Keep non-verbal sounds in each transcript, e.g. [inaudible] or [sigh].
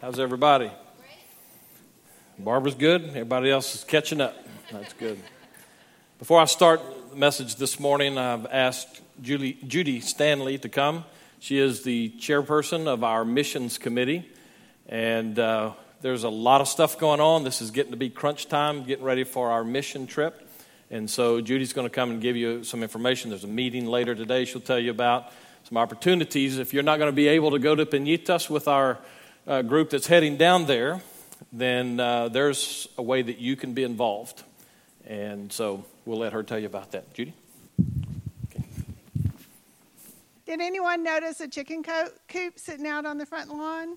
How's everybody? Barbara's good. Everybody else is catching up. That's good. Before I start the message this morning, I've asked Julie, Judy Stanley to come. She is the chairperson of our missions committee. And uh, there's a lot of stuff going on. This is getting to be crunch time, getting ready for our mission trip. And so Judy's going to come and give you some information. There's a meeting later today she'll tell you about some opportunities. If you're not going to be able to go to Peñitas with our uh, group that's heading down there, then uh, there's a way that you can be involved. And so we'll let her tell you about that. Judy? Okay. Did anyone notice a chicken coop sitting out on the front lawn?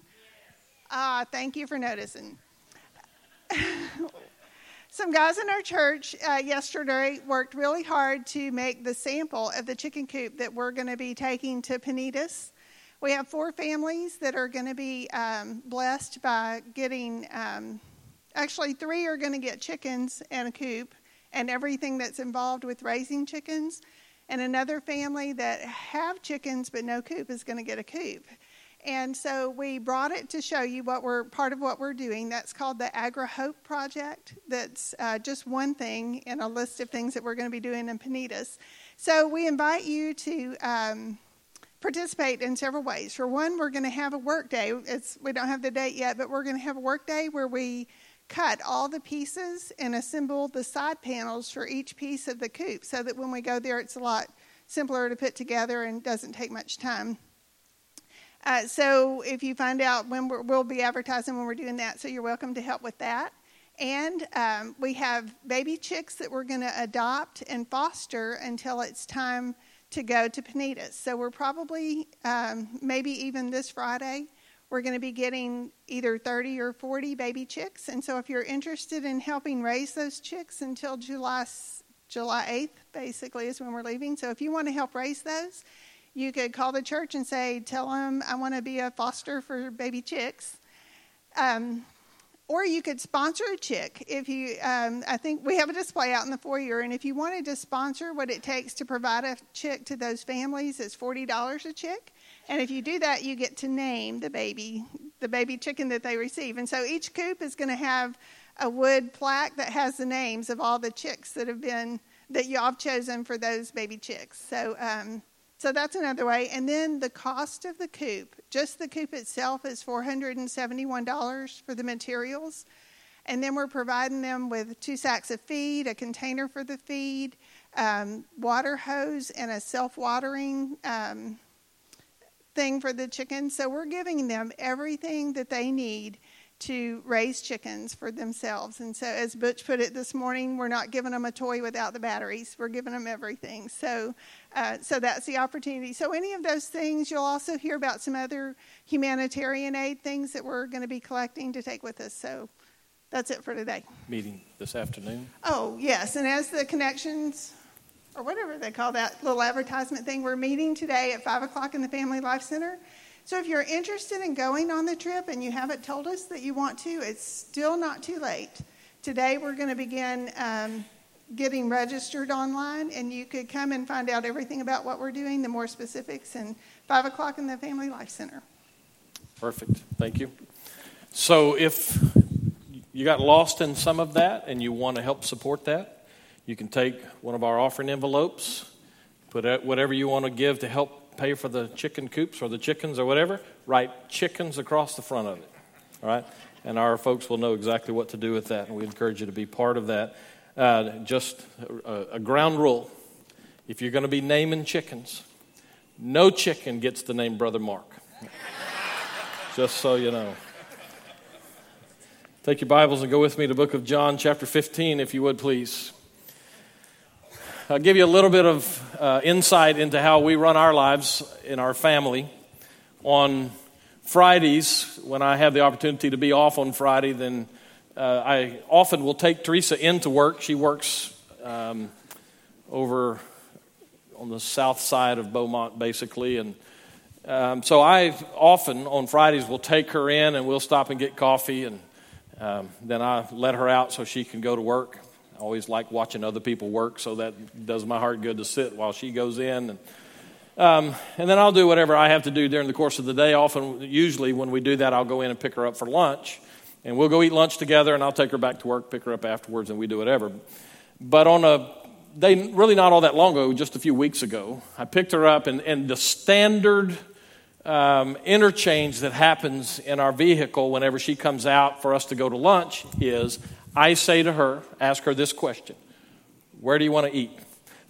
Ah, thank you for noticing. [laughs] Some guys in our church uh, yesterday worked really hard to make the sample of the chicken coop that we're going to be taking to Peñitas. We have four families that are going to be um, blessed by getting, um, actually, three are going to get chickens and a coop and everything that's involved with raising chickens. And another family that have chickens but no coop is going to get a coop. And so we brought it to show you what we're part of what we're doing. That's called the Agri Hope Project. That's uh, just one thing in a list of things that we're going to be doing in Peñitas. So we invite you to um, participate in several ways. For one, we're going to have a work day. It's, we don't have the date yet, but we're going to have a work day where we cut all the pieces and assemble the side panels for each piece of the coop so that when we go there, it's a lot simpler to put together and doesn't take much time. Uh, so if you find out when we will be advertising when we're doing that, so you're welcome to help with that. And um, we have baby chicks that we're going to adopt and foster until it's time to go to Peñitas. So we're probably, um, maybe even this Friday, we're going to be getting either 30 or 40 baby chicks. And so if you're interested in helping raise those chicks until July, July 8th, basically, is when we're leaving. So if you want to help raise those, you could call the church and say, Tell them I want to be a foster for baby chicks. Um, or you could sponsor a chick if you um, i think we have a display out in the foyer and if you wanted to sponsor what it takes to provide a chick to those families it's $40 a chick. And if you do that you get to name the baby the baby chicken that they receive. And so each coop is going to have a wood plaque that has the names of all the chicks that have been that y'all have chosen for those baby chicks. So um, so that's another way. And then the cost of the coop, just the coop itself is $471 for the materials. And then we're providing them with two sacks of feed, a container for the feed, um, water hose, and a self watering um, thing for the chickens. So we're giving them everything that they need to raise chickens for themselves. And so, as Butch put it this morning, we're not giving them a toy without the batteries. We're giving them everything. So, uh, so that's the opportunity. So, any of those things, you'll also hear about some other humanitarian aid things that we're going to be collecting to take with us. So, that's it for today. Meeting this afternoon. Oh yes, and as the connections. Or whatever they call that little advertisement thing. We're meeting today at 5 o'clock in the Family Life Center. So if you're interested in going on the trip and you haven't told us that you want to, it's still not too late. Today we're going to begin um, getting registered online, and you could come and find out everything about what we're doing, the more specifics, and 5 o'clock in the Family Life Center. Perfect. Thank you. So if you got lost in some of that and you want to help support that, you can take one of our offering envelopes, put whatever you want to give to help pay for the chicken coops or the chickens or whatever, write chickens across the front of it. All right? And our folks will know exactly what to do with that, and we encourage you to be part of that. Uh, just a, a ground rule if you're going to be naming chickens, no chicken gets the name Brother Mark. [laughs] just so you know. Take your Bibles and go with me to the book of John, chapter 15, if you would, please. I'll give you a little bit of uh, insight into how we run our lives in our family. On Fridays, when I have the opportunity to be off on Friday, then uh, I often will take Teresa into work. She works um, over on the south side of Beaumont, basically, and um, so I often on Fridays will take her in and we'll stop and get coffee, and um, then I let her out so she can go to work always like watching other people work, so that does my heart good to sit while she goes in. And, Um, and then I'll do whatever I have to do during the course of the day. Often, usually, when we do that, I'll go in and pick her up for lunch. And we'll go eat lunch together, and I'll take her back to work, pick her up afterwards, and we do whatever. But on a day, really not all that long ago, just a few weeks ago, I picked her up, and, and the standard um, interchange that happens in our vehicle whenever she comes out for us to go to lunch is I say to her, ask her this question Where do you want to eat?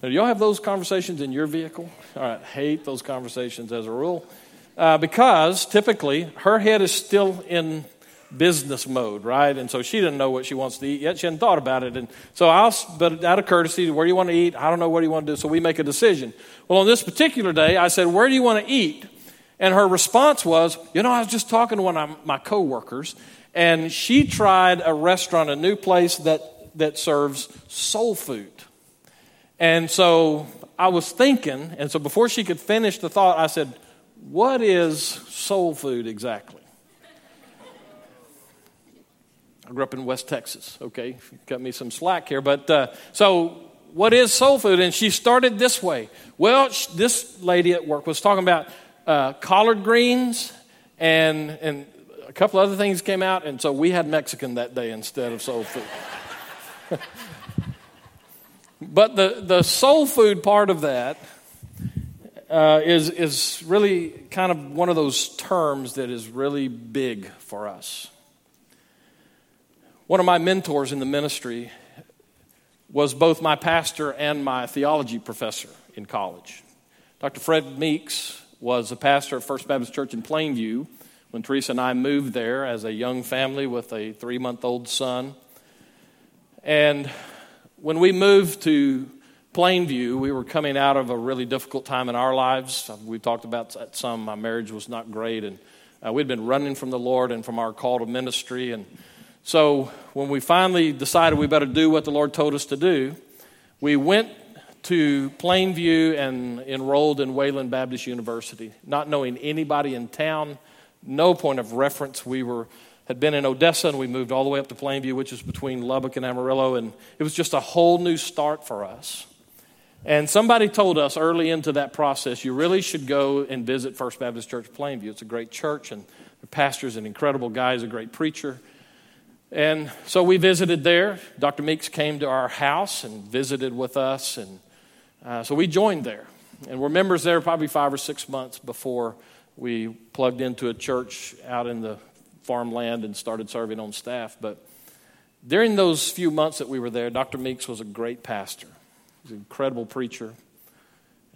Now, do y'all have those conversations in your vehicle? All right, hate those conversations as a rule. Uh, because typically her head is still in business mode, right? And so she didn't know what she wants to eat yet. She hadn't thought about it. And so I'll, but out of courtesy, where do you want to eat? I don't know. What do you want to do? So we make a decision. Well, on this particular day, I said, Where do you want to eat? And her response was, You know, I was just talking to one of my coworkers, and she tried a restaurant, a new place that, that serves soul food. And so I was thinking, and so before she could finish the thought, I said, What is soul food exactly? I grew up in West Texas, okay? Cut me some slack here. But uh, so, what is soul food? And she started this way. Well, this lady at work was talking about uh, collard greens and, and a couple other things came out, and so we had Mexican that day instead of soul food. [laughs] but the, the soul food part of that uh, is is really kind of one of those terms that is really big for us. One of my mentors in the ministry was both my pastor and my theology professor in college. Dr. Fred Meeks was a pastor at First Baptist Church in Plainview when Teresa and I moved there as a young family with a three month old son. And when we moved to Plainview, we were coming out of a really difficult time in our lives. We talked about that some. My marriage was not great, and uh, we'd been running from the Lord and from our call to ministry. And so when we finally decided we better do what the Lord told us to do, we went to Plainview and enrolled in Wayland Baptist University, not knowing anybody in town, no point of reference. We were had been in Odessa and we moved all the way up to Plainview, which is between Lubbock and Amarillo, and it was just a whole new start for us. And somebody told us early into that process, you really should go and visit First Baptist Church Plainview. It's a great church, and the pastor's an incredible guy, he's a great preacher. And so we visited there. Dr. Meeks came to our house and visited with us, and uh, so we joined there, and we're members there probably five or six months before we plugged into a church out in the farmland and started serving on staff. But during those few months that we were there, Dr. Meeks was a great pastor. He's an incredible preacher.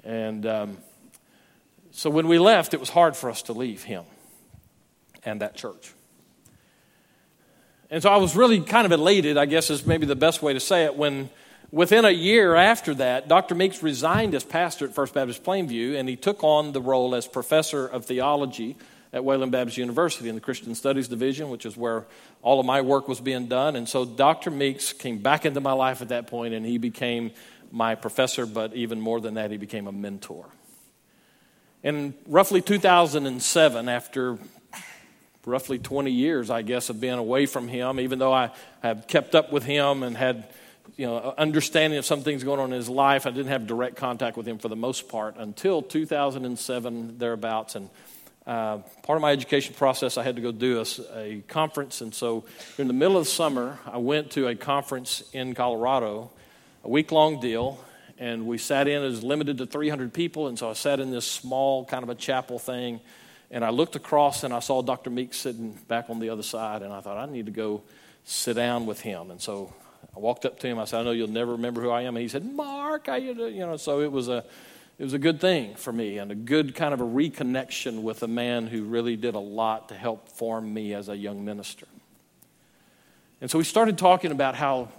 And um, so when we left, it was hard for us to leave him and that church. And so I was really kind of elated, I guess is maybe the best way to say it, when Within a year after that, Dr. Meeks resigned as pastor at First Baptist Plainview, and he took on the role as professor of theology at Wayland Baptist University in the Christian Studies Division, which is where all of my work was being done. And so Dr. Meeks came back into my life at that point, and he became my professor, but even more than that, he became a mentor. In roughly 2007, after roughly 20 years, I guess, of being away from him, even though I have kept up with him and had you know, understanding of some things going on in his life. I didn't have direct contact with him for the most part until 2007, thereabouts. And uh, part of my education process, I had to go do a, a, conference. And so, in the middle of the summer, I went to a conference in Colorado, a week long deal. And we sat in, it was limited to 300 people. And so I sat in this small kind of a chapel thing. And I looked across and I saw Dr. Meek sitting back on the other side. And I thought, I need to go sit down with him. And so I walked up to him. I said, I know you'll never remember who I am. And he said, Mark, how you? You know, so it was a, it was a good thing for me and a good kind of a reconnection with a man who really did a lot to help form me as a young minister. And so we started talking about how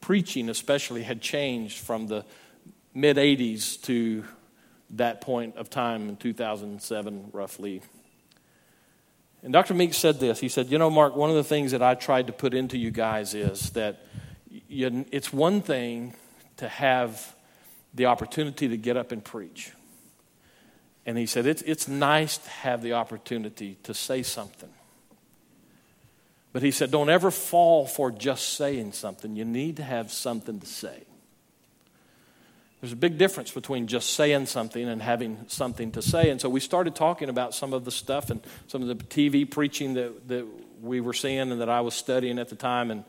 preaching, especially, had changed from the mid 80s to that point of time in 2007, roughly. And Dr. Meeks said this. He said, You know, Mark, one of the things that I tried to put into you guys is that you, it's one thing to have the opportunity to get up and preach. And he said, it's, it's nice to have the opportunity to say something. But he said, don't ever fall for just saying something. You need to have something to say. There's a big difference between just saying something and having something to say. And so we started talking about some of the stuff and some of the TV preaching that, that we were seeing and that I was studying at the time. And,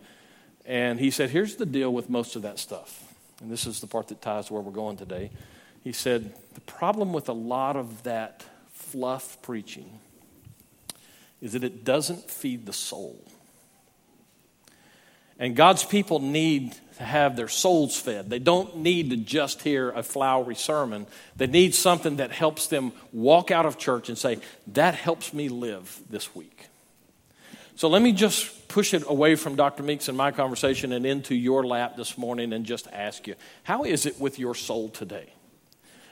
and he said, Here's the deal with most of that stuff. And this is the part that ties to where we're going today. He said, The problem with a lot of that fluff preaching is that it doesn't feed the soul. And God's people need to have their souls fed. They don't need to just hear a flowery sermon. They need something that helps them walk out of church and say, That helps me live this week. So let me just push it away from Dr. Meeks and my conversation and into your lap this morning and just ask you, How is it with your soul today?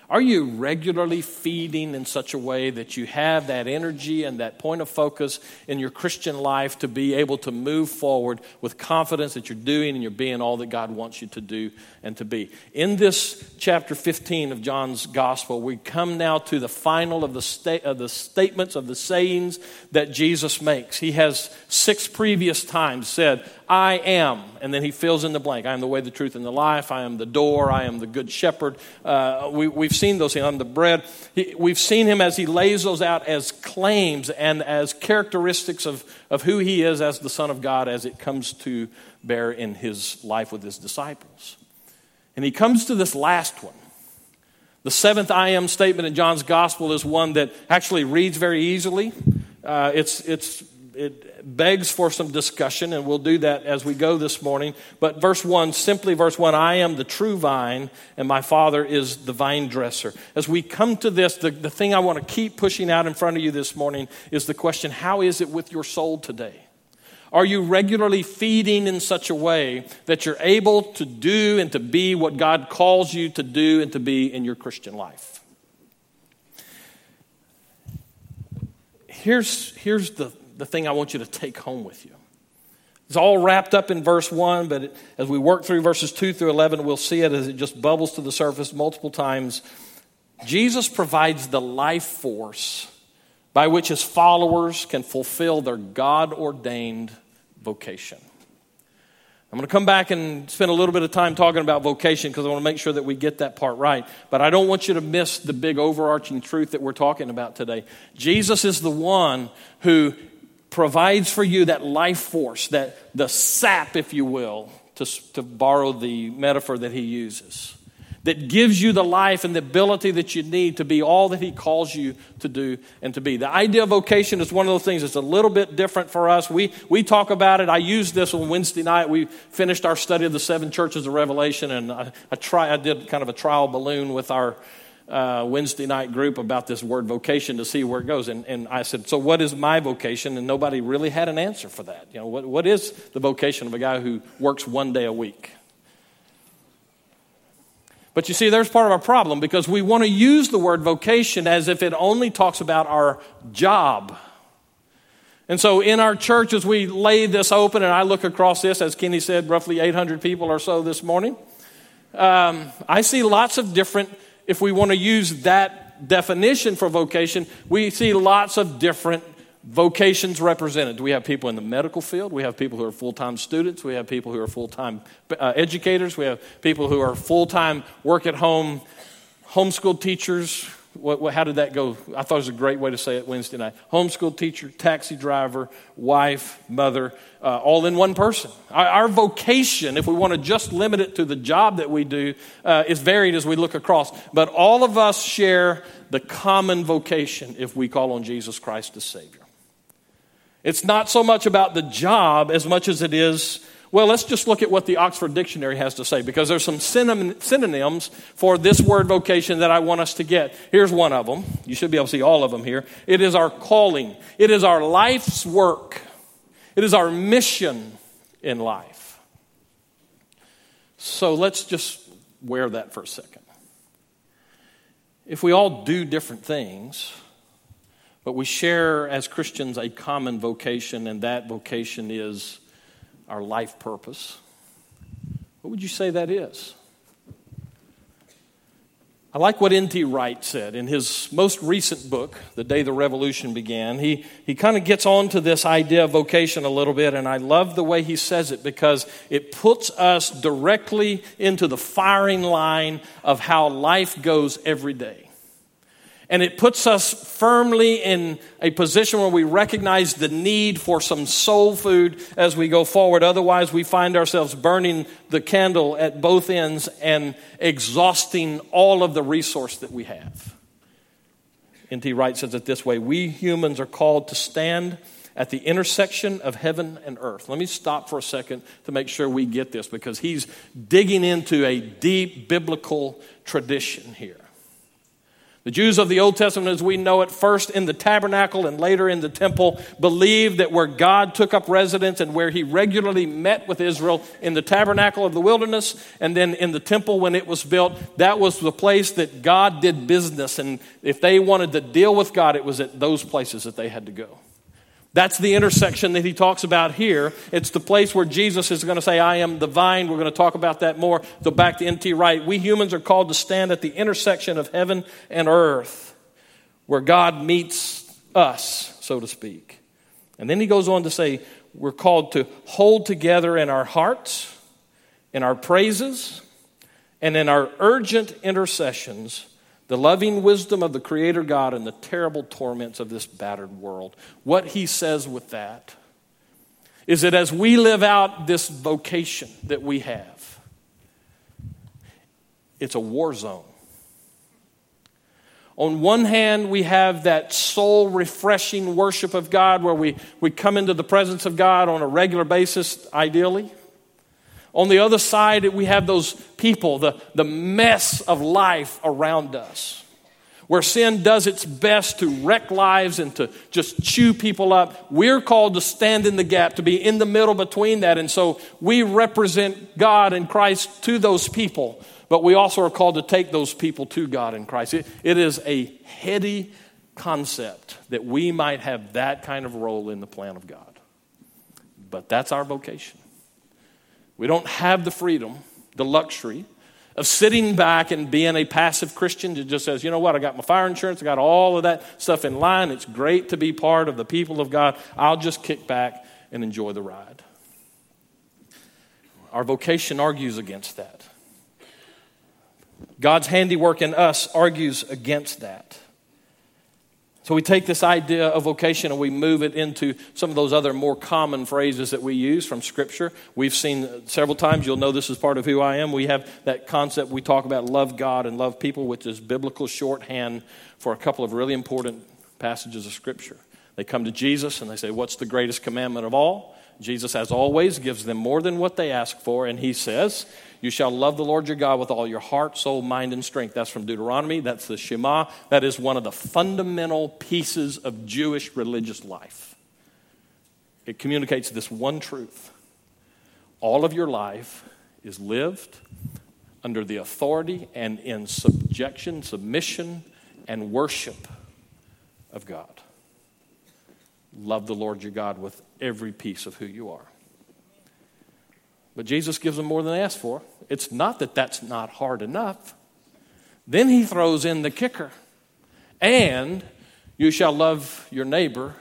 Are you regularly feeding in such a way that you have that energy and that point of focus in your Christian life to be able to move forward with confidence that you're doing and you're being all that God wants you to do and to be? In this chapter 15 of John's Gospel, we come now to the final of the, sta- of the statements, of the sayings that Jesus makes. He has six previous times said, I am. And then he fills in the blank. I am the way, the truth, and the life. I am the door. I am the good shepherd. Uh, we, we've seen those things. I'm the bread. He, we've seen him as he lays those out as claims and as characteristics of, of who he is as the Son of God as it comes to bear in his life with his disciples. And he comes to this last one. The seventh I am statement in John's gospel is one that actually reads very easily. Uh, it's, it's, it begs for some discussion, and we'll do that as we go this morning. But verse 1, simply verse 1 I am the true vine, and my Father is the vine dresser. As we come to this, the, the thing I want to keep pushing out in front of you this morning is the question How is it with your soul today? Are you regularly feeding in such a way that you're able to do and to be what God calls you to do and to be in your Christian life? Here's, here's the, the thing I want you to take home with you. It's all wrapped up in verse 1, but it, as we work through verses 2 through 11, we'll see it as it just bubbles to the surface multiple times. Jesus provides the life force by which his followers can fulfill their God ordained vocation. I'm going to come back and spend a little bit of time talking about vocation because I want to make sure that we get that part right. But I don't want you to miss the big overarching truth that we're talking about today. Jesus is the one who provides for you that life force, that the sap, if you will, to, to borrow the metaphor that he uses, that gives you the life and the ability that you need to be all that he calls you to do and to be. The idea of vocation is one of those things that's a little bit different for us. We, we talk about it. I used this on Wednesday night. We finished our study of the seven churches of Revelation, and I, I, try, I did kind of a trial balloon with our uh, Wednesday night group about this word vocation to see where it goes. And, and I said, So, what is my vocation? And nobody really had an answer for that. You know, what, what is the vocation of a guy who works one day a week? But you see, there's part of our problem because we want to use the word vocation as if it only talks about our job. And so in our church, as we lay this open, and I look across this, as Kenny said, roughly 800 people or so this morning, um, I see lots of different if we want to use that definition for vocation, we see lots of different vocations represented. We have people in the medical field, we have people who are full time students, we have people who are full time uh, educators, we have people who are full time work at home homeschool teachers, what, what, how did that go? I thought it was a great way to say it Wednesday night. Homeschool teacher, taxi driver, wife, mother, uh, all in one person. Our, our, vocation, if we want to just limit it to the job that we do, uh, is varied as we look across. But all of us share the common vocation if we call on Jesus Christ as Savior. It's not so much about the job as much as it is well, let's just look at what the Oxford Dictionary has to say because there's some synonyms for this word vocation that I want us to get. Here's one of them. You should be able to see all of them here. It is our calling, it is our life's work, it is our mission in life. So let's just wear that for a second. If we all do different things, but we share as Christians a common vocation, and that vocation is our life purpose, what would you say that is? I like what N.T. Wright said in his most recent book, The Day the Revolution Began. He, he kind of gets on to this idea of vocation a little bit, and I love the way he says it because it puts us directly into the firing line of how life goes every day. And it puts us firmly in a position where we recognize the need for some soul food as we go forward. Otherwise, we find ourselves burning the candle at both ends and exhausting all of the resource that we have. N.T. Wright says it this way We humans are called to stand at the intersection of heaven and earth. Let me stop for a second to make sure we get this because he's digging into a deep biblical tradition here. The Jews of the Old Testament, as we know it, first in the tabernacle and later in the temple, believed that where God took up residence and where he regularly met with Israel in the tabernacle of the wilderness and then in the temple when it was built, that was the place that God did business. And if they wanted to deal with God, it was at those places that they had to go. That's the intersection that he talks about here. It's the place where Jesus is going to say, I am the vine. We're going to talk about that more. Go back to N.T. Wright. We humans are called to stand at the intersection of heaven and earth, where God meets us, so to speak. And then he goes on to say, we're called to hold together in our hearts, in our praises, and in our urgent intercessions the loving wisdom of the Creator God and the terrible torments of this battered world. What he says with that is that as we live out this vocation that we have, it's a war zone. On one hand, we have that soul refreshing worship of God where we, we come into the presence of God on a regular basis, ideally. On the other side, we have those people, the, the mess of life around us, where sin does its best to wreck lives and to just chew people up. We're called to stand in the gap, to be in the middle between that. And so we represent God and Christ to those people, but we also are called to take those people to God and Christ. it, it is a heady concept that we might have that kind of role in the plan of God. But that's our vocation. We don't have the freedom, the luxury of sitting back and being a passive Christian that just says, you know what, I got my fire insurance, I got all of that stuff in line. It's great to be part of the people of God. I'll just kick back and enjoy the ride. Our vocation argues against that. God's handiwork in us argues against that. So we take this idea of vocation and we move it into some of those other more common phrases that we use from Scripture. We've seen several times, you'll know this is part of who I am. We have that concept we talk about love God and love people, which is biblical shorthand for a couple of really important passages of Scripture. They come to Jesus and they say, What's the greatest commandment of all? Jesus, as always, gives them more than what they ask for, and he says, You shall love the Lord your God with all your heart, soul, mind, and strength. That's from Deuteronomy. That's the Shema. That is one of the fundamental pieces of Jewish religious life. It communicates this one truth all of your life is lived under the authority and in subjection, submission, and worship of God. Love the Lord your God with every piece of who you are. But Jesus gives them more than they ask for. It's not that that's not hard enough. Then he throws in the kicker and you shall love your neighbor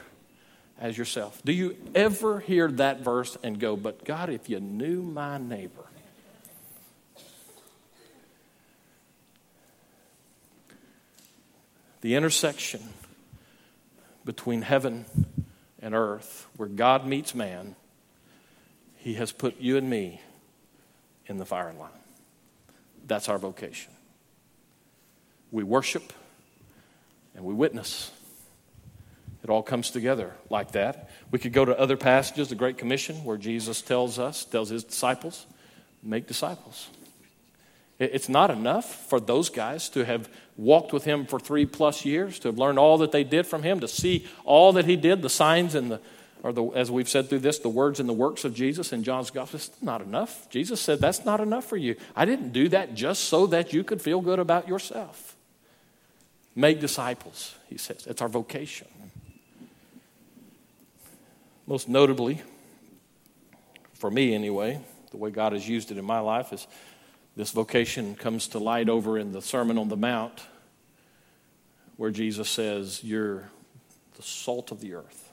as yourself. Do you ever hear that verse and go, But God, if you knew my neighbor? The intersection between heaven and earth, where God meets man, He has put you and me in the firing line. That's our vocation. We worship and we witness. It all comes together like that. We could go to other passages, the Great Commission, where Jesus tells us, tells his disciples, make disciples. It's not enough for those guys to have walked with him for three plus years, to have learned all that they did from him, to see all that he did, the signs and the, or the, as we've said through this, the words and the works of Jesus in John's gospel. It's not enough. Jesus said, That's not enough for you. I didn't do that just so that you could feel good about yourself. Make disciples, he says. It's our vocation. Most notably, for me anyway, the way God has used it in my life is This vocation comes to light over in the Sermon on the Mount, where Jesus says, You're the salt of the earth,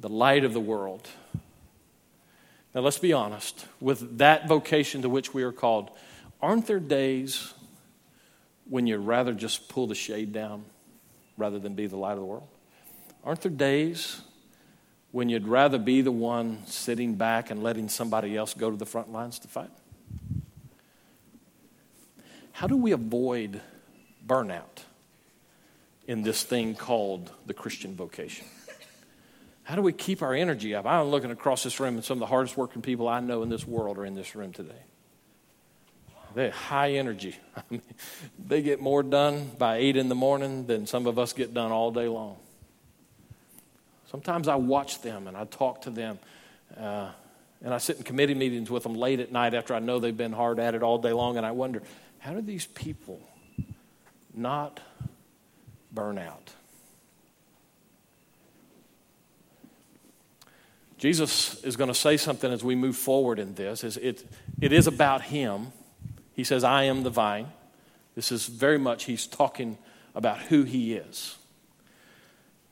the light of the world. Now, let's be honest. With that vocation to which we are called, aren't there days when you'd rather just pull the shade down rather than be the light of the world? Aren't there days when you'd rather be the one sitting back and letting somebody else go to the front lines to fight? How do we avoid burnout in this thing called the Christian vocation? How do we keep our energy up? I'm looking across this room, and some of the hardest working people I know in this world are in this room today. They're high energy. [laughs] I mean, they get more done by 8 in the morning than some of us get done all day long. Sometimes I watch them and I talk to them. Uh, and I sit in committee meetings with them late at night after I know they've been hard at it all day long, and I wonder, how do these people not burn out? Jesus is going to say something as we move forward in this. Is it, it is about him. He says, I am the vine. This is very much, he's talking about who he is.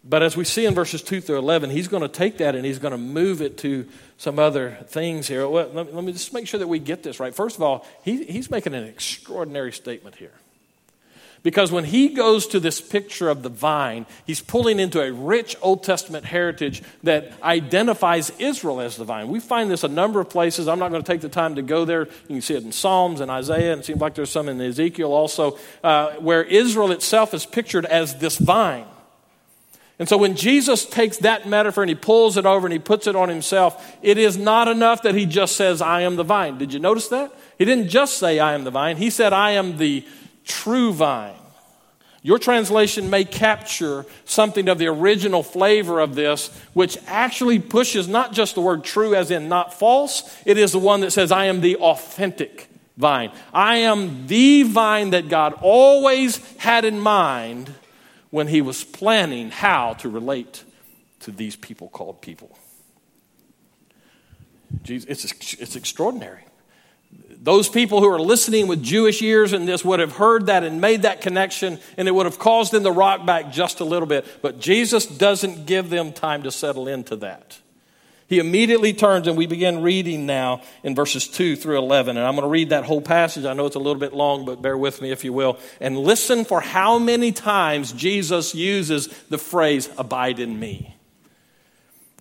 But as we see in verses 2 through 11, he's going to take that and he's going to move it to some other things here. Well, let, me, let me just make sure that we get this right. First of all, he, he's making an extraordinary statement here. Because when he goes to this picture of the vine, he's pulling into a rich Old Testament heritage that identifies Israel as the vine. We find this a number of places. I'm not going to take the time to go there. You can see it in Psalms and Isaiah, and it seems like there's some in Ezekiel also, uh, where Israel itself is pictured as this vine. And so when Jesus takes that metaphor and he pulls it over and he puts it on himself, it is not enough that he just says, I am the vine. Did you notice that? He didn't just say, I am the vine. He said, I am the true vine. Your translation may capture something of the original flavor of this, which actually pushes not just the word true as in not false, it is the one that says, I am the authentic vine. I am the vine that God always had in mind when he was planning how to relate to these people called people. Jesus, it's, it's extraordinary. Those people who are listening with Jewish ears and this would have heard that and made that connection, and it would have caused them to rock back just a little bit. But Jesus doesn't give them time to settle into that. He immediately turns, and we begin reading now in verses 2 through 11. And I'm going to read that whole passage. I know it's a little bit long, but bear with me if you will. And listen for how many times Jesus uses the phrase, abide in me.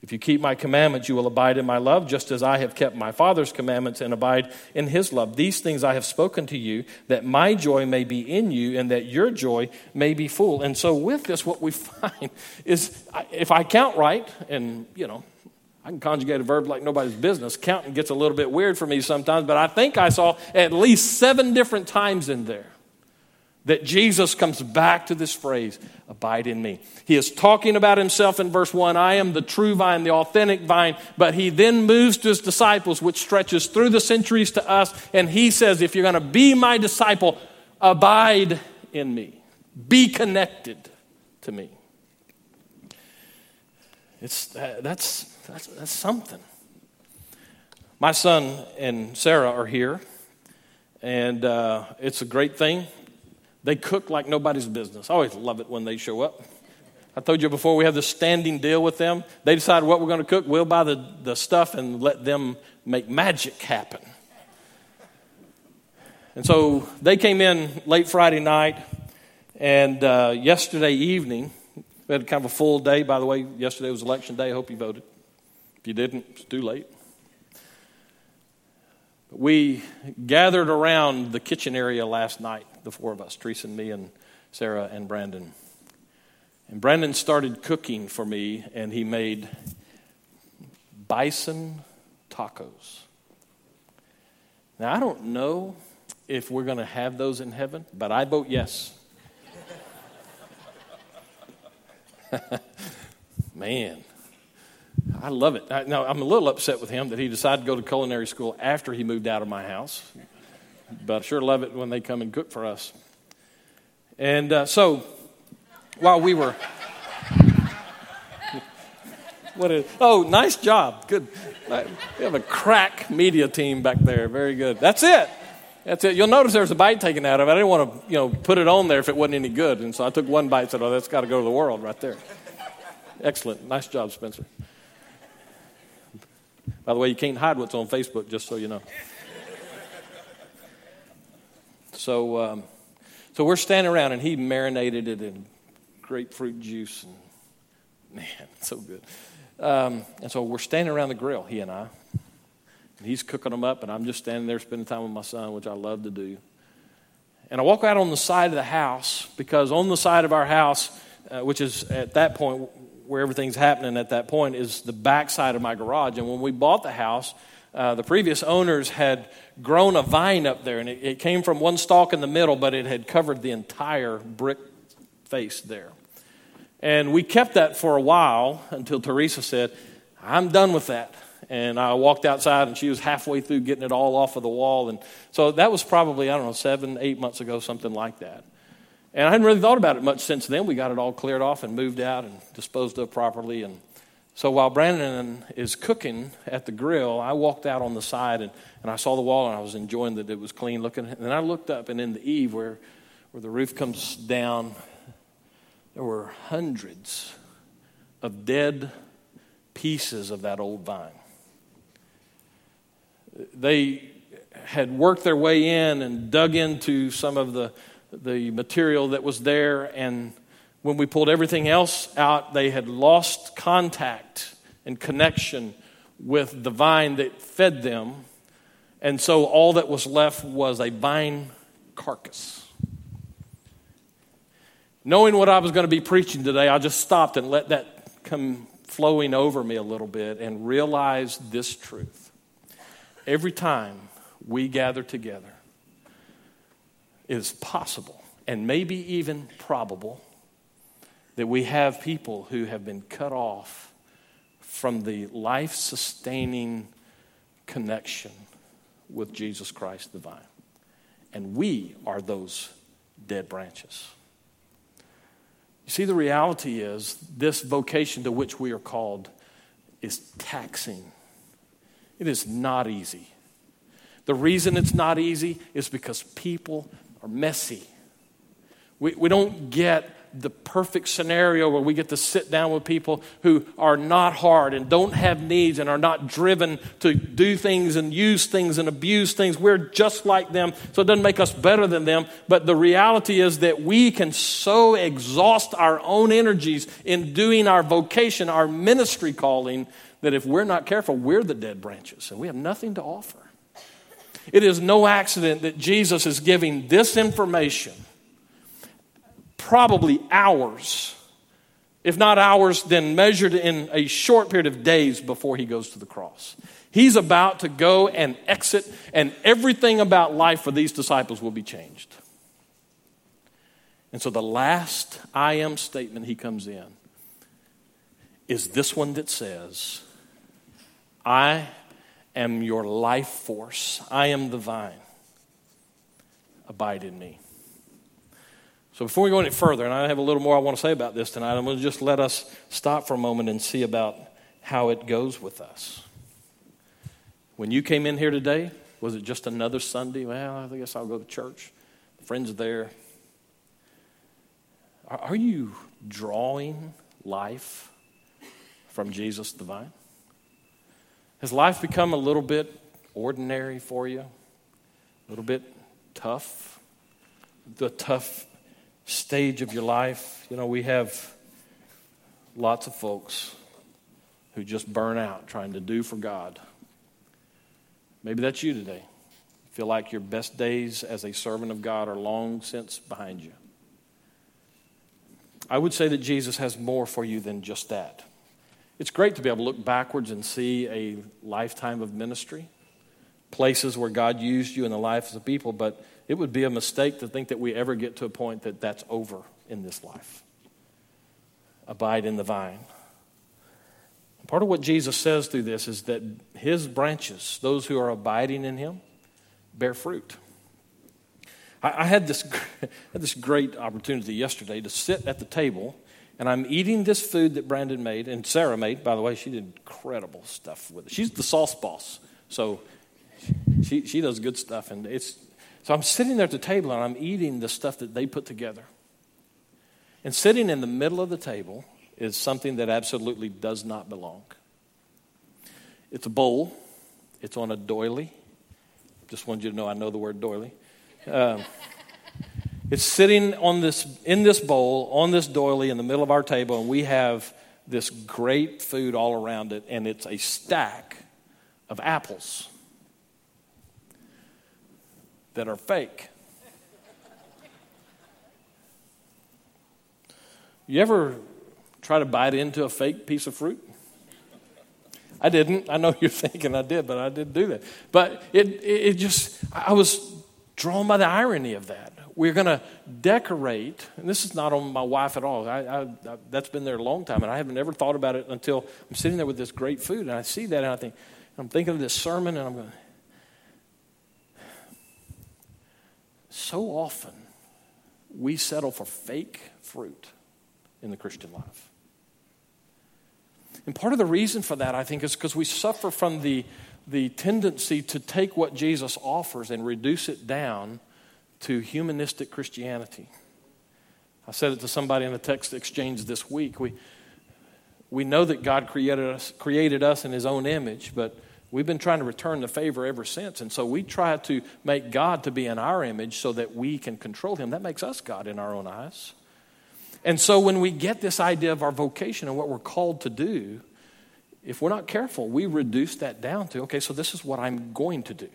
If you keep my commandments, you will abide in my love, just as I have kept my Father's commandments and abide in his love. These things I have spoken to you, that my joy may be in you and that your joy may be full. And so, with this, what we [laughs] find is if I count right, and you know, I can conjugate a verb like nobody's business, counting gets a little bit weird for me sometimes, but I think I saw at least seven different times in there that Jesus comes back to this phrase, abide in me. He is talking about himself in verse 1 I am the true vine, the authentic vine. But he then moves to his disciples, which stretches through the centuries to us. And he says, If you're going to be my disciple, abide in me, be connected to me. It's, that's, that's, that's something. My son and Sarah are here, and uh, it's a great thing. They cook like nobody's business. I always love it when they show up. I told you before we have this standing deal with them. They decide what we're going to cook. We'll buy the, the stuff and let them make magic happen. And so they came in late Friday night, And uh, yesterday evening, we had kind of a full day. By the way, yesterday was election day. I hope you voted. If you didn't, it's too late. We gathered around the kitchen area last night, the four of us, Teresa and me and Sarah and Brandon. And Brandon started cooking for me, and he made bison tacos. Now, I don't know if we're going to have those in heaven, but I vote yes. [laughs] Man, I love it. I, now, I'm a little upset with him that he decided to go to culinary school after he moved out of my house, but I sure love it when they come and cook for us. And uh, so, while we were. [laughs] what is, oh, nice job. Good. We have a crack media team back there. Very good. That's it. That's it. You'll notice there's a bite taken out of it. I didn't want to, you know, put it on there if it wasn't any good. And so I took one bite and said, oh, that's got to go to the world right there. Excellent. Nice job, Spencer. By the way, you can't hide what's on Facebook, just so you know. So, um, so we're standing around, and he marinated it in grapefruit juice, and man, [laughs] so good. Um, and so we're standing around the grill, he and I, and he's cooking them up, and I'm just standing there spending time with my son, which I love to do. And I walk out on the side of the house because on the side of our house, uh, which is at that point where everything's happening at that point, is the back side of my garage. And when we bought the house, uh, the previous owners had grown a vine up there, and it, it came from one stalk in the middle, but it had covered the entire brick face there. And we kept that for a while until Teresa said, I'm done with that and I walked outside, and she was halfway through getting it all off of the wall. And so that was probably, I don't know, seven, eight months ago, something like that. And I hadn't really thought about it much since then. We got it all cleared off and moved out and disposed of properly. And so while Brandon is cooking at the grill, I walked out on the side and, and I saw the wall and I was enjoying that it was clean looking. And then I looked up, and in the eave where, where the roof comes down, there were hundreds of dead pieces of that old vine they had worked their way in and dug into some of the, the material that was there. And when we pulled everything else out, they had lost contact and connection with the vine that fed them. And so all that was left was a vine carcass. Knowing what I was going to be preaching today, I just stopped and let that come flowing over me a little bit and realized this truth every time we gather together, it is possible and maybe even probable that we have people who have been cut off from the life sustaining connection with Jesus Christ the vine. And we are those dead branches. You see, the reality is this vocation to which we are called is taxing it is not easy. The reason it's not easy is because people are messy. We, we don't get the perfect scenario where we get to sit down with people who are not hard and don't have needs and are not driven to do things and use things and abuse things. We're just like them, so it doesn't make us better than them. But the reality is that we can so exhaust our own energies in doing our vocation, our ministry calling, that if we're not careful, we're the dead branches and we have nothing to offer. It is no accident that Jesus is giving this information, probably hours, if not hours, then measured in a short period of days before he goes to the cross. He's about to go and exit, and everything about life for these disciples will be changed. And so the last I am statement he comes in is this one that says, I am your life force. I am the vine. Abide in me. So before we go any further, and I have a little more I want to say about this tonight, I'm going to just let us stop for a moment and see about how it goes with us. When you came in here today, was it just another Sunday? Well, I guess I'll go to church. Friends are there. Are you drawing life from Jesus the vine? Has life become a little bit ordinary for you? A little bit tough? The tough stage of your life. You know, we have lots of folks who just burn out trying to do for God. Maybe that's you today. Feel like your best days as a servant of God are long since behind you. I would say that Jesus has more for you than just that. It's great to be able to look backwards and see a lifetime of ministry, places where God used you in the lives of people, but it would be a mistake to think that we ever get to a point that that's over in this life. Abide in the vine. Part of what Jesus says through this is that his branches, those who are abiding in him, bear fruit. I, I had, this, [laughs] had this great opportunity yesterday to sit at the table, and I'm eating this food that Brandon made, and Sarah made, by the way. She did incredible stuff with it. She's the sauce boss, so she, she does good stuff. And it's, so I'm sitting there at the table, and I'm eating the stuff that they put together. And sitting in the middle of the table is something that absolutely does not belong. It's a bowl, it's on a doily. Just wanted you to know I know the word doily. Um, it's sitting on this, in this bowl, on this doily in the middle of our table, and we have this great food all around it, and it's a stack of apples that are fake. You ever try to bite into a fake piece of fruit? I didn't. I know [laughs] you're thinking I did, but I didn't do that. But it, it, just, I was drawn by the irony of that. We're going to decorate, and this is not on my wife at all. I, I, I, that's been there a long time, and I haven't ever thought about it until I'm sitting there with this great food, and I see that, and I think, I'm thinking of this sermon, and I'm going, so often we settle for fake fruit in the Christian life. And part of the reason for that, I think, is because we suffer from the, the tendency to take what Jesus offers and reduce it down to humanistic Christianity. I said it to somebody in a text exchange this week. We, we know that God created us, created us in His own image, but we've been trying to return the favor ever since. And so we try to make God to be in our image so that we can control Him. That makes us God in our own eyes. And so when we get this idea of our vocation and what we're called to do, if we're not careful, we reduce that down to, okay, so this is what I'm going to do.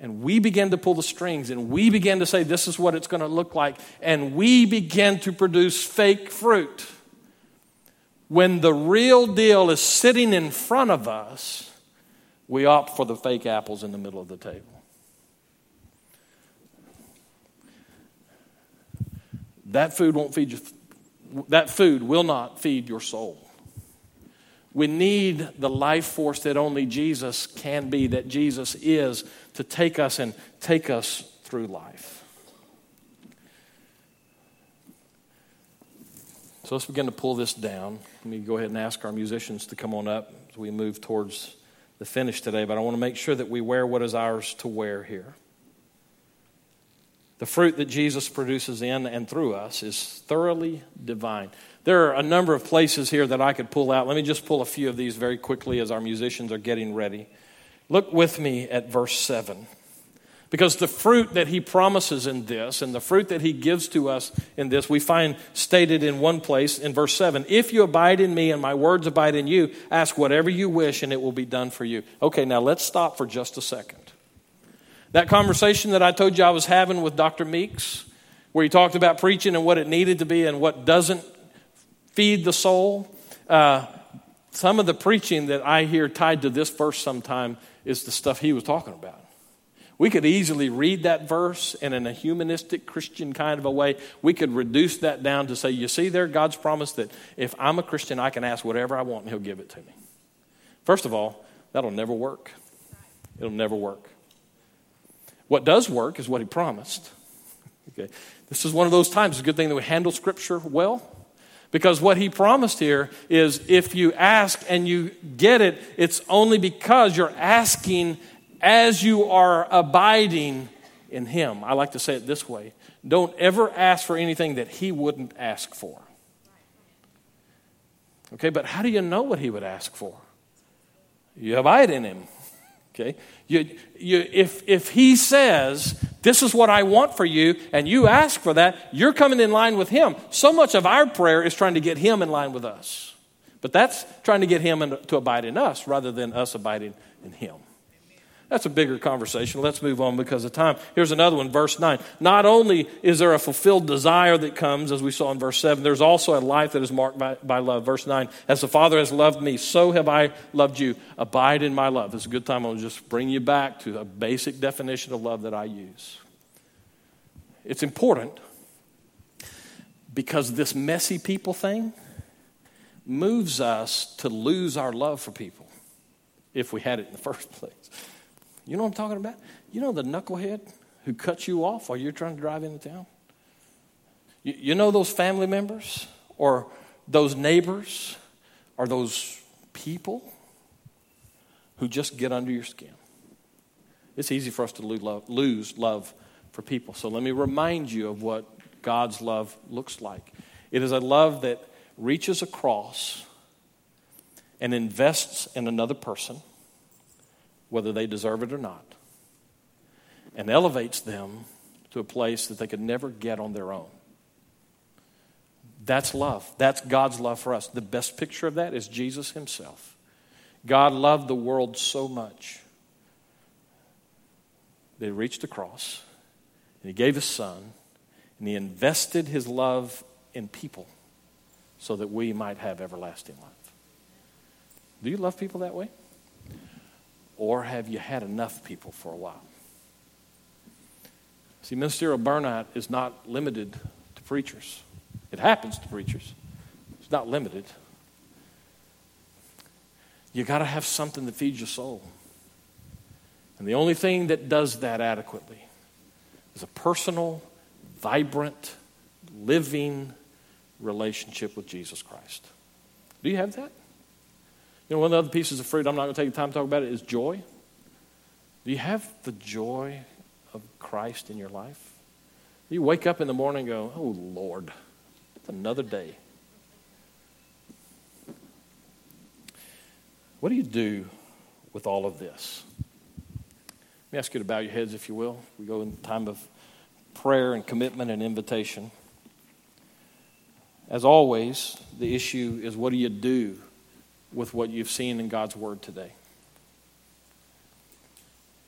And we begin to pull the strings and we begin to say, this is what it's going to look like. And we begin to produce fake fruit. When the real deal is sitting in front of us, we opt for the fake apples in the middle of the table. That food won't feed you, that food will not feed your soul. We need the life force that only Jesus can be, that Jesus is, to take us and take us through life. So let's begin to pull this down. Let me go ahead and ask our musicians to come on up as we move towards the finish today, but I want to make sure that we wear what is ours to wear here. The fruit that Jesus produces in and through us is thoroughly divine. There are a number of places here that I could pull out. Let me just pull a few of these very quickly as our musicians are getting ready. Look with me at verse 7. Because the fruit that he promises in this and the fruit that he gives to us in this, we find stated in one place in verse 7 If you abide in me and my words abide in you, ask whatever you wish and it will be done for you. Okay, now let's stop for just a second. That conversation that I told you I was having with Dr. Meeks, where he talked about preaching and what it needed to be and what doesn't feed the soul. Uh, some of the preaching that I hear tied to this verse sometime is the stuff he was talking about. We could easily read that verse and in a humanistic Christian kind of a way, we could reduce that down to say, you see there, God's promise that if I'm a Christian, I can ask whatever I want and he'll give it to me. First of all, that'll never work. It'll never work. What does work is what he promised. [laughs] Okay. This is one of those times. It's a good thing that we handle Scripture well. Because what he promised here is if you ask and you get it, it's only because you're asking as you are abiding in him. I like to say it this way don't ever ask for anything that he wouldn't ask for. Okay, but how do you know what he would ask for? You abide in him. Okay? You, you, if, if he says, This is what I want for you, and you ask for that. You're coming in line with Him. So much of our prayer is trying to get Him in line with us. But that's trying to get Him to abide in us rather than us abiding in Him. That's a bigger conversation. Let's move on because of time. Here's another one, verse 9. Not only is there a fulfilled desire that comes, as we saw in verse 7, there's also a life that is marked by, by love. Verse 9, as the Father has loved me, so have I loved you. Abide in my love. It's a good time. I'll just bring you back to a basic definition of love that I use. It's important because this messy people thing moves us to lose our love for people if we had it in the [laughs] first place. You know what I'm talking about? You know the knucklehead who cuts you off while you're trying to drive into town? You, you know those family members or those neighbors or those people who just get under your skin? It's easy for us to lose love, lose love for people. So let me remind you of what God's love looks like. It is a love that reaches across and invests in another person whether they deserve it or not, and elevates them to a place that they could never get on their own. That's love. That's God's love for us. The best picture of that is Jesus Himself. God loved the world so much that He reached across and He gave His Son and He invested His love in people so that we might have everlasting life. Do you love people that way? Or have you had enough people for a while? See, ministerial burnout is not limited to preachers. It happens to preachers, it's not limited. You got to have something that feeds your soul. And the only thing that does that adequately is a personal, vibrant, living relationship with Jesus Christ. Do you have that? You know, one of the other pieces of fruit, I'm not going to take the time to talk about it, is joy. Do you have the joy of Christ in your life? You wake up in the morning and go, Oh, Lord, it's another day. What do you do with all of this? Let me ask you to bow your heads, if you will. We go in time of prayer and commitment and invitation. As always, the issue is what do you do with what you've seen in God's Word today.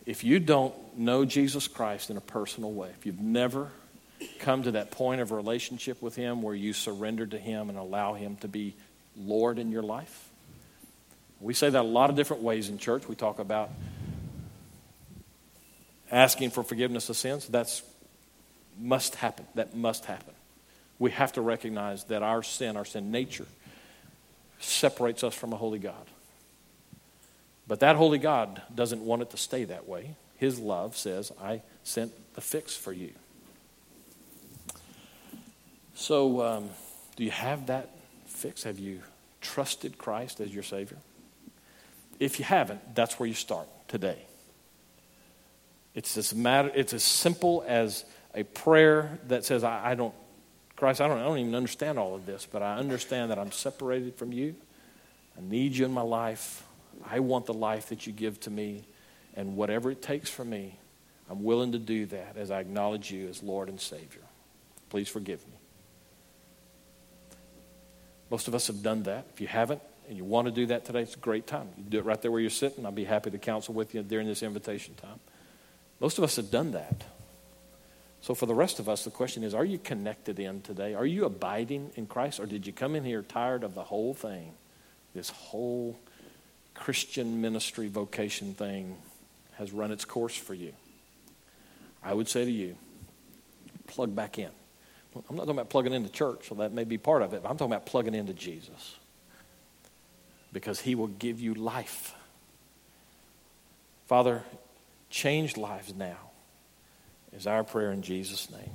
If you don't know Jesus Christ in a personal way, if you've never come to that point of relationship with Him where you surrender to Him and allow Him to be Lord in your life, we say that a lot of different ways in church. We talk about asking for forgiveness of sins. That's must happen. That must happen. We have to recognize that our sin, our sin nature, separates us from a holy God. But that holy God doesn't want it to stay that way. His love says, I sent the fix for you. So, um, do you have that fix? Have you trusted Christ as your Savior? If you haven't, that's where you start today. It's as, matter, it's as simple as a prayer that says, I, I don't Christ, I don't, I don't even understand all of this, but I understand that I'm separated from you. I need you in my life. I want the life that you give to me. And whatever it takes for me, I'm willing to do that as I acknowledge you as Lord and Savior. Please forgive me. Most of us have done that. If you haven't and you want to do that today, it's a great time. You do it right there where you're sitting. I'll be happy to counsel with you during this invitation time. Most of us have done that. So, for the rest of us, the question is are you connected in today? Are you abiding in Christ? Or did you come in here tired of the whole thing? This whole Christian ministry vocation thing has run its course for you. I would say to you, plug back in. I'm not talking about plugging into church, so that may be part of it, but I'm talking about plugging into Jesus. Because he will give you life. Father, change lives now is our prayer in Jesus' name.